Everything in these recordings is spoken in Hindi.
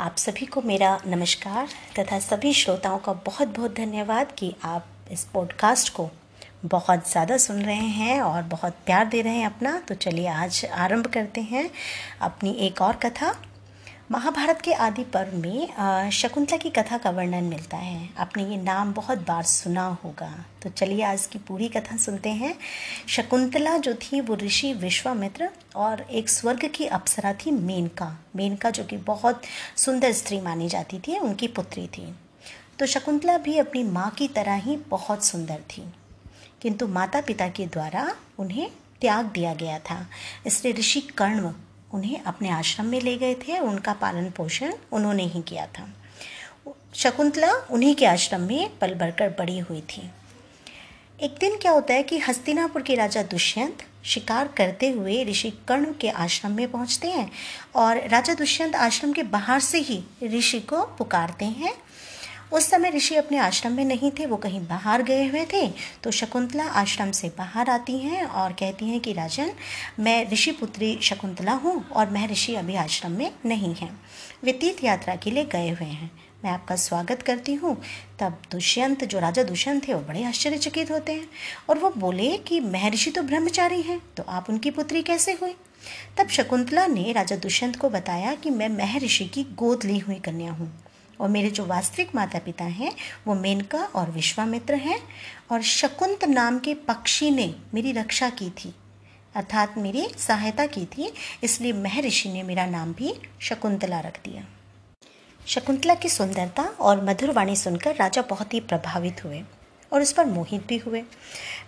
आप सभी को मेरा नमस्कार तथा सभी श्रोताओं का बहुत बहुत धन्यवाद कि आप इस पॉडकास्ट को बहुत ज़्यादा सुन रहे हैं और बहुत प्यार दे रहे हैं अपना। तो चलिए आज आरंभ करते हैं अपनी एक और कथा। महाभारत के आदि पर्व में शकुंतला की कथा का वर्णन मिलता है। आपने ये नाम बहुत बार सुना होगा। तो चलिए आज की पूरी कथा सुनते हैं। शकुंतला जो थी, वो ऋषि विश्वामित्र और एक स्वर्ग की अप्सरा थी मेनका। मेनका जो कि बहुत सुंदर स्त्री मानी जाती थी, उनकी पुत्री थी। तो शकुंतला भी अपनी माँ की तरह ही बहुत सुंदर थी। किंतु माता पिता के द्वारा उन्हें त्याग दिया गया था। इसलिए ऋषि कर्ण उन्हें अपने आश्रम में ले गए थे, उनका पालन पोषण उन्होंने ही किया था। शकुंतला उन्हीं के आश्रम में पल भरकर बड़ी हुई थी। एक दिन क्या होता है कि हस्तिनापुर के राजा दुष्यंत शिकार करते हुए ऋषि कर्ण के आश्रम में पहुँचते हैं और राजा दुष्यंत आश्रम के बाहर से ही ऋषि को पुकारते हैं। उस समय ऋषि अपने आश्रम में नहीं थे, वो कहीं बाहर गए हुए थे। तो शकुंतला आश्रम से बाहर आती हैं और कहती हैं कि, राजन, मैं ऋषि पुत्री शकुंतला हूँ और मैं ऋषि अभी आश्रम में नहीं हैं। वे तीर्थ यात्रा के लिए गए हुए हैं। मैं आपका स्वागत करती हूँ। तब दुष्यंत, जो राजा दुष्यंत थे, वो बड़े आश्चर्यचकित होते हैं और वो बोले कि, महर्षि तो ब्रह्मचारी हैं तो आप उनकी पुत्री कैसे हुई? तब शकुंतला ने राजा दुष्यंत को बताया कि, मैं महर्षि की गोद ली हुई कन्या हूँ। और मेरे जो वास्तविक माता पिता हैं, वो मेनका और विश्वामित्र हैं और शकुंत नाम के पक्षी ने मेरी रक्षा की थी, अर्थात मेरी सहायता की थी, इसलिए महर्षि ने मेरा नाम भी शकुंतला रख दिया। शकुंतला की सुंदरता और मधुर वाणी सुनकर राजा बहुत ही प्रभावित हुए और उस पर मोहित भी हुए।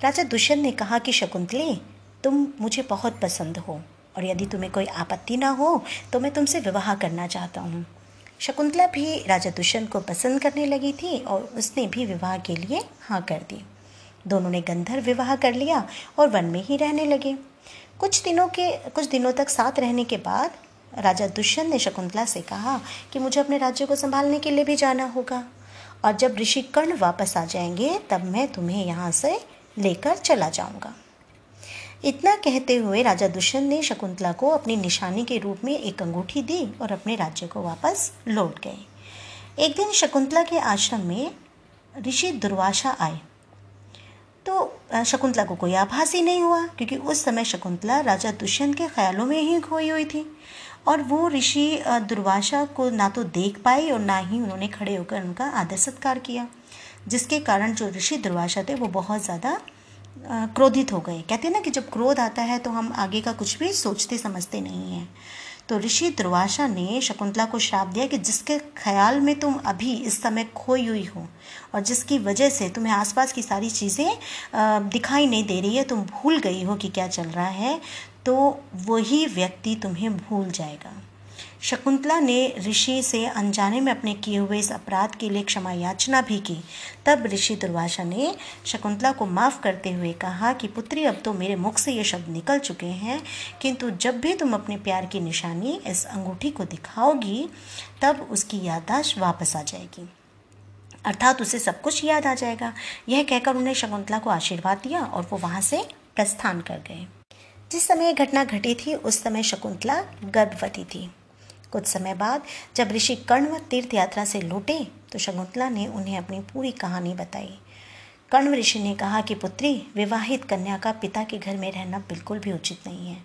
राजा दुष्यंत ने कहा कि शकुंतले, तुम मुझे बहुत पसंद हो और यदि तुम्हें कोई आपत्ति ना हो तो मैं तुमसे विवाह करना चाहता हूँ। शकुंतला भी राजा दुष्यंत को पसंद करने लगी थी और उसने भी विवाह के लिए हाँ कर दी। दोनों ने गंधर्व विवाह कर लिया और वन में ही रहने लगे। कुछ दिनों के, कुछ दिनों तक साथ रहने के बाद राजा दुष्यंत ने शकुंतला से कहा कि मुझे अपने राज्य को संभालने के लिए भी जाना होगा और जब ऋषि कर्ण वापस आ जाएँगे तब मैं तुम्हें यहाँ से लेकर चला जाऊँगा। इतना कहते हुए राजा दुष्यंत ने शकुंतला को अपनी निशानी के रूप में एक अंगूठी दी और अपने राज्य को वापस लौट गए। एक दिन शकुंतला के आश्रम में ऋषि दुर्वासा आए। तो शकुंतला को कोई आभास ही नहीं हुआ, क्योंकि उस समय शकुंतला राजा दुष्यंत के ख्यालों में ही खोई हुई थी। और वो ऋषि दुर्वासा को ना तो देख पाई और ना ही उन्होंने खड़े होकर उनका आदर सत्कार किया, जिसके कारण जो ऋषि दुर्वासा थे वो बहुत ज़्यादा क्रोधित हो गए। कहते हैं ना कि जब क्रोध आता है तो हम आगे का कुछ भी सोचते समझते नहीं हैं। तो ऋषि दुर्वासा ने शकुंतला को श्राप दिया कि जिसके ख्याल में तुम अभी इस समय खोई हुई हो और जिसकी वजह से तुम्हें आसपास की सारी चीज़ें दिखाई नहीं दे रही है, तुम भूल गई हो कि क्या चल रहा है तो वही व्यक्ति तुम्हें भूल जाएगा। शकुंतला ने ऋषि से अनजाने में अपने किए हुए इस अपराध के लिए क्षमा याचना भी की। तब ऋषि दुर्वासा ने शकुंतला को माफ़ करते हुए कहा कि, पुत्री, अब तो मेरे मुख से ये शब्द निकल चुके हैं। किंतु जब भी तुम अपने प्यार की निशानी इस अंगूठी को दिखाओगी, तब उसकी याददाश्त वापस आ जाएगी। अर्थात उसे सब कुछ याद आ जाएगा। यह कहकर उन्हें शकुंतला को आशीर्वाद दिया और वो वहाँ से प्रस्थान कर गए। जिस समय घटना घटी थी, उस समय शकुंतला गर्भवती थी। कुछ समय बाद जब ऋषि कण्व तीर्थ यात्रा से लौटे तो शकुंतला ने उन्हें अपनी पूरी कहानी बताई। कण्व ऋषि ने कहा कि, पुत्री, विवाहित कन्या का पिता के घर में रहना बिल्कुल भी उचित नहीं है।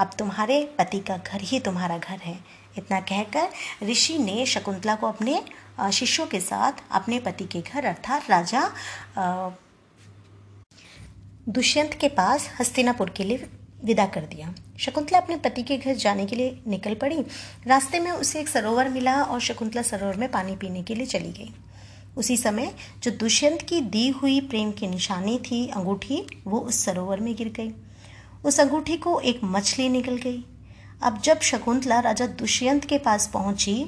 अब तुम्हारे पति का घर ही तुम्हारा घर है। इतना कहकर ऋषि ने शकुंतला को अपने शिष्यों के साथ अपने पति के घर, अर्थात राजा दुष्यंत के पास हस्तिनापुर के लिए विदा कर दिया। शकुंतला अपने पति के घर जाने के लिए निकल पड़ी। रास्ते में उसे एक सरोवर मिला और शकुंतला सरोवर में पानी पीने के लिए चली गई। उसी समय जो दुष्यंत की दी हुई प्रेम की निशानी थी, अंगूठी, वो उस सरोवर में गिर गई। उस अंगूठी को एक मछली निकल गई। अब जब शकुंतला राजा दुष्यंत के पास पहुँची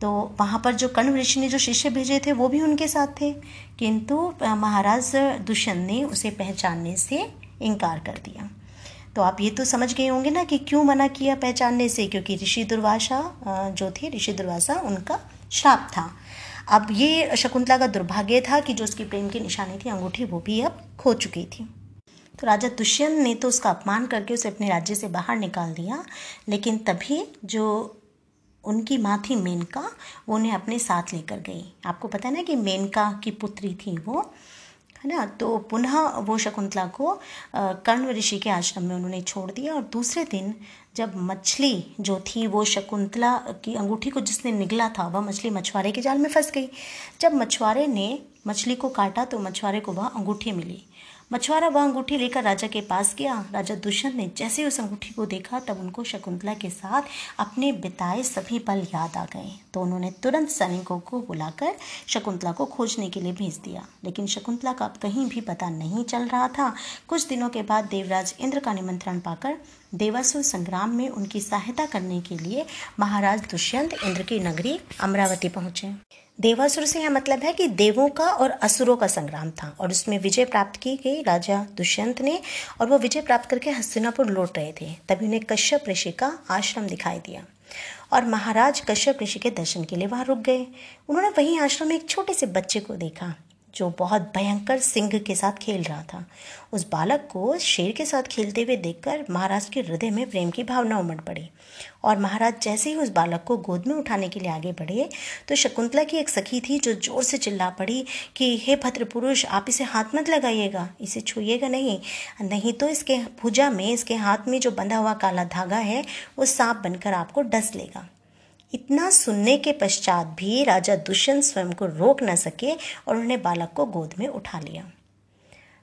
तो वहाँ पर जो कर्ण ऋषि ने जो शिष्य भेजे थे, वो भी उनके साथ थे। किंतु महाराज दुष्यंत ने उसे पहचानने से इनकार कर दिया। तो आप ये तो समझ गए होंगे ना कि क्यों मना किया पहचानने से, क्योंकि ऋषि दुर्वासा जो थे, ऋषि दुर्वासा, उनका श्राप था। अब ये शकुंतला का दुर्भाग्य था कि जो उसकी प्रेम की निशानी थी, अंगूठी, वो भी अब खो चुकी थी। तो राजा दुष्यंत ने तो उसका अपमान करके उसे अपने राज्य से बाहर निकाल दिया, लेकिन तभी जो उनकी माँ थी मेनका, वो उन्हें अपने साथ लेकर गई। आपको पता है ना कि मेनका की पुत्री थी वो है ना? तो पुनः वो शकुंतला को कर्ण ऋषि के आश्रम में उन्होंने छोड़ दिया और दूसरे दिन जब मछली जो थी वो शकुंतला की अंगूठी को जिसने निगला था, वह मछली मछुआरे के जाल में फंस गई। जब मछुआरे ने मछली को काटा तो मछुआरे को वह अंगूठी मिली। मछुआरा वह अंगूठी लेकर राजा के पास गया। राजा दुष्यंत ने जैसे उस अंगूठी को देखा, तब उनको शकुंतला के साथ अपने बिताए सभी पल याद आ गए। तो उन्होंने तुरंत सैनिकों को बुलाकर शकुंतला को खोजने के लिए भेज दिया। लेकिन शकुंतला का अब कहीं भी पता नहीं चल रहा था। कुछ दिनों के बाद देवराज इंद्र का निमंत्रण पाकर देवासुर संग्राम में उनकी सहायता करने के लिए महाराज दुष्यंत इंद्र की नगरी अमरावती पहुँचे। देवासुर से यह मतलब है कि देवों का और असुरों का संग्राम था और उसमें विजय प्राप्त की गई। राजा दुष्यंत ने और वो विजय प्राप्त करके हस्तिनापुर लौट रहे थे। तभी उन्हें कश्यप ऋषि का आश्रम दिखाई दिया और महाराज कश्यप ऋषि के दर्शन के लिए वहाँ रुक गए। उन्होंने वहीं आश्रम में एक छोटे से बच्चे को देखा। जो बहुत भयंकर सिंह के साथ खेल रहा था, उस बालक को शेर के साथ खेलते हुए देखकर महाराज के हृदय में प्रेम की भावना उमड़ पड़ी। और महाराज जैसे ही उस बालक को गोद में उठाने के लिए आगे बढ़े तो शकुंतला की एक सखी थी जो ज़ोर से चिल्ला पड़ी कि, हे भद्र पुरुष आप इसे हाथ मत लगाइएगा, इसे छूइएगा नहीं। नहीं तो इसके भुजा में, इसके हाथ में जो बंधा हुआ काला धागा है, वो सांप बनकर आपको डस लेगा। इतना सुनने के पश्चात भी राजा दुष्यंत स्वयं को रोक न सके और उन्होंने बालक को गोद में उठा लिया।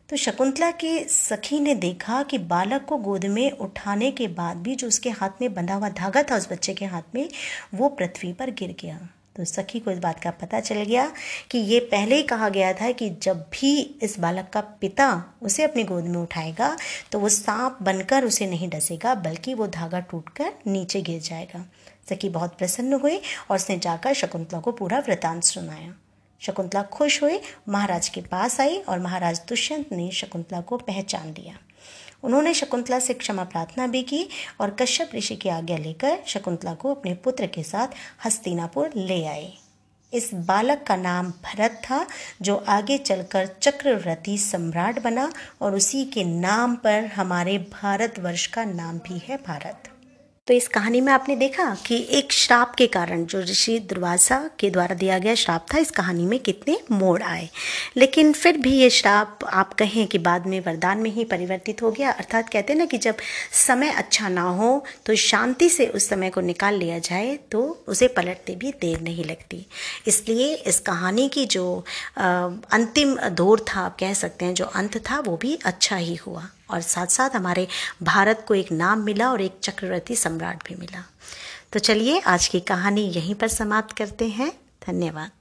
तो शकुंतला के सखी ने देखा कि बालक को गोद में उठाने के बाद भी जो उसके हाथ में बंधा हुआ धागा था, उस बच्चे के हाथ में, वो पृथ्वी पर गिर गया। तो सखी को इस बात का पता चल गया कि ये पहले ही कहा गया था कि जब भी इस बालक का पिता उसे अपनी गोद में उठाएगा तो वो सांप बनकर उसे नहीं डसेगा, बल्कि वो धागा टूटकर नीचे गिर जाएगा। सखी बहुत प्रसन्न हुई और उसने जाकर शकुंतला को पूरा वृतांत सुनाया। शकुंतला खुश हुई, महाराज के पास आई और महाराज दुष्यंत ने शकुंतला को पहचान लिया उन्होंने शकुंतला से क्षमा प्रार्थना भी की और कश्यप ऋषि की आज्ञा लेकर शकुंतला को अपने पुत्र के साथ हस्तिनापुर ले आए। इस बालक का नाम भरत था, जो आगे चलकर चक्रवर्ती सम्राट बना और उसी के नाम पर हमारे भारतवर्ष का नाम भी है भारत। तो इस कहानी में आपने देखा कि एक श्राप के कारण जो ऋषि दुर्वासा के द्वारा दिया गया श्राप था, इस कहानी में कितने मोड़ आए। लेकिन फिर भी ये श्राप आप कहें कि बाद में वरदान में ही परिवर्तित हो गया। अर्थात कहते हैं ना कि जब समय अच्छा ना हो तो शांति से उस समय को निकाल लिया जाए तो उसे पलटते भी देर नहीं लगती। इसलिए इस कहानी की जो अंतिम दौर था, आप कह सकते हैं, जो अंत था, वो भी अच्छा ही हुआ। और साथ साथ हमारे भारत को एक नाम मिला और एक चक्रवर्ती सम्राट भी मिला। तो चलिए आज की कहानी यहीं पर समाप्त करते हैं। धन्यवाद।